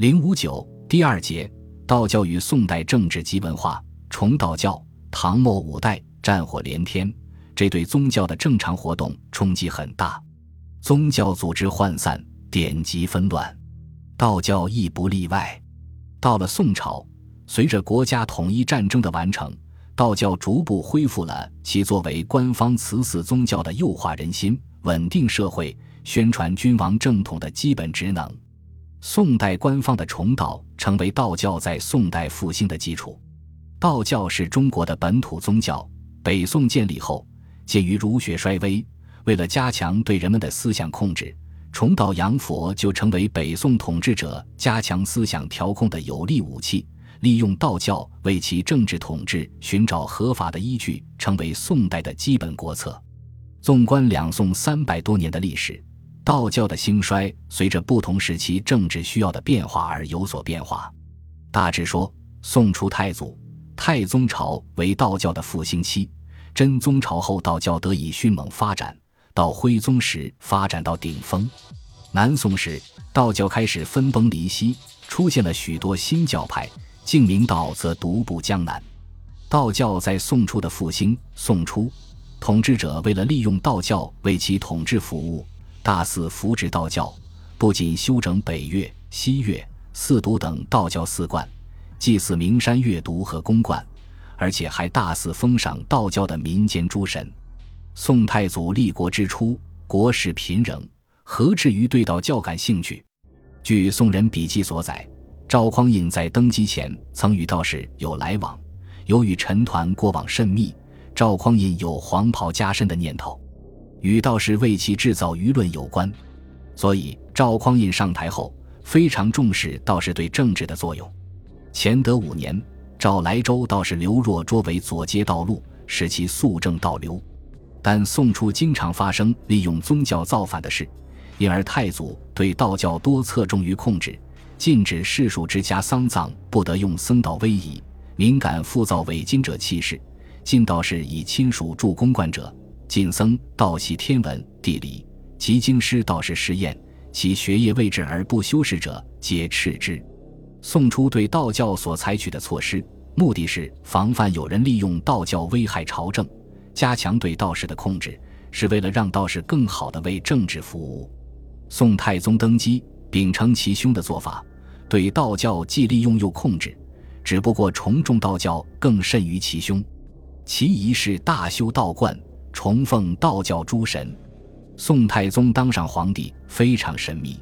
零五九第二节，道教与宋代政治及文化。重道教，唐末五代战火连天，这对宗教的正常活动冲击很大，宗教组织涣散，典籍纷乱，道教亦不例外。到了宋朝，随着国家统一战争的完成。道教逐步恢复了其作为官方慈祀宗教的诱化人心、稳定社会、宣传君王正统的基本职能。宋代官方的崇道成为道教在宋代复兴的基础。道教是中国的本土宗教。北宋建立后，鉴于儒学衰微，为了加强对人们的思想控制，崇道养佛就成为北宋统治者加强思想调控的有力武器。利用道教为其政治统治寻找合法的依据，成为宋代的基本国策。纵观两宋三百多年的历史，道教的兴衰随着不同时期政治需要的变化而有所变化。大致说，宋初太祖、太宗朝为道教的复兴期，真宗朝后道教得以迅猛发展，到徽宗时发展到顶峰。南宋时，道教开始分崩离析，出现了许多新教派。净明道则独步江南，道教在宋初的复兴。宋初，统治者为了利用道教为其统治服务，大肆扶植道教，不仅修整北岳、西岳、四渎等道教寺观，祭祀名山月渎和公观，而且还大肆封赏道教的民间诸神。宋太祖立国之初，国势贫仍，何至于对道教感兴趣？据宋人笔记所载。赵匡胤在登基前曾与道士有来往，由于陈团过往甚密，赵匡胤有黄袍加身的念头，与道士为其制造舆论有关，所以赵匡胤上台后非常重视道士对政治的作用。乾德五年，赵莱州道士刘若捉为左街道路，使其肃正道流。但宋初经常发生利用宗教造反的事，因而太祖对道教多侧重于控制。禁止世俗之家丧葬不得用僧道威仪，敏感复造伪经者弃世。禁道士以亲属助公冠者，晋僧道习天文地理及经师道士实验，其学业未至而不修饰者，皆斥之。宋初对道教所采取的措施，目的是防范有人利用道教危害朝政，加强对道士的控制，是为了让道士更好地为政治服务。宋太宗登基，秉承其兄的做法。对道教既利用又控制，只不过崇重道教更甚于其兄。其仪式大修道观，崇奉道教诸神。宋太宗当上皇帝非常神秘，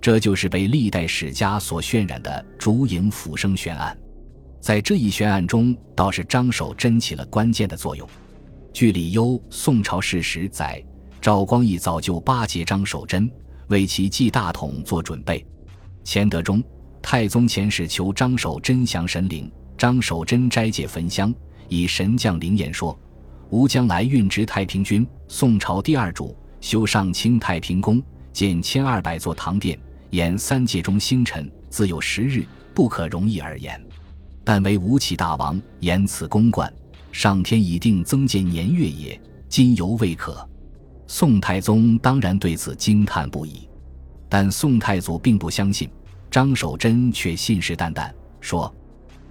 这就是被历代史家所渲染的烛影斧声悬案。在这一悬案中，倒是张守贞起了关键的作用。据李攸《宋朝事实》载，赵光义早就巴结张守贞，为其继大统做准备。乾德中。太宗遣使求张守贞降神灵，张守贞斋戒焚香，以神降灵言说：“吾将来运职太平军，宋朝第二主，修上清太平宫，建千二百座堂殿，演三界中星辰，自有时日，不可容易而言。但为吴起大王言此公观，上天已定增建年月也，今犹未可。”宋太宗当然对此惊叹不已，但宋太祖并不相信。张守贞却信誓旦旦说：“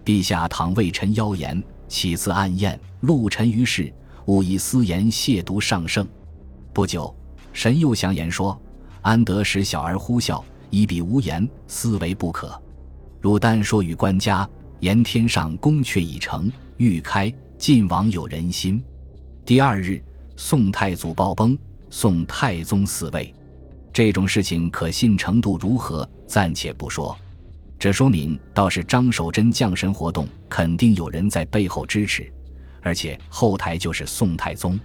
陛下倘为臣妖言，岂自暗验，戮臣于世，勿以私言亵渎上圣。”不久，神又降言说：“安得使小儿呼啸，以彼无言，斯为不可。汝但说与官家，言天上宫阙已成，欲开，晋王有人心。”第二日，宋太祖暴崩，宋太宗嗣位。这种事情可信程度如何，暂且不说。这说明倒是张守贞降神活动，肯定有人在背后支持，而且后台就是宋太宗。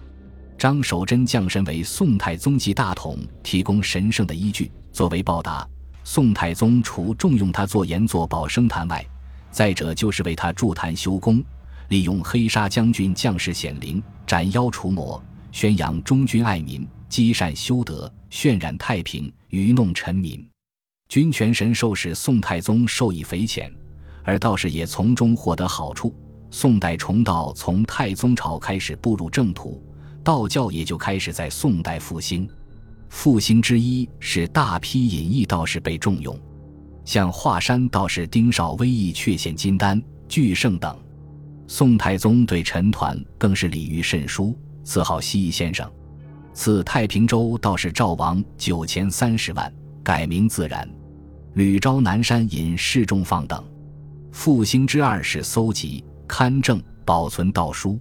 张守贞降神为宋太宗及大统提供神圣的依据。作为报答，宋太宗除重用他做盐做保生坛外，再者就是为他筑坛修宫，利用黑沙将军将士显灵，斩妖除魔，宣扬忠君爱民。积善修德，渲染太平，愚弄臣民。君权神授使宋太宗受益匪浅，而道士也从中获得好处。宋代崇道从太宗朝开始步入正途，道教也就开始在宋代复兴。复兴之一是大批隐逸道士被重用。像华山道士丁少威义确献金丹、巨圣等。宋太宗对陈抟更是礼遇甚殊，赐号西义先生，赐太平州道士赵王九千三十万，改名自然，屡招南山隐士中放等。复兴之二是搜集、刊证、保存道书。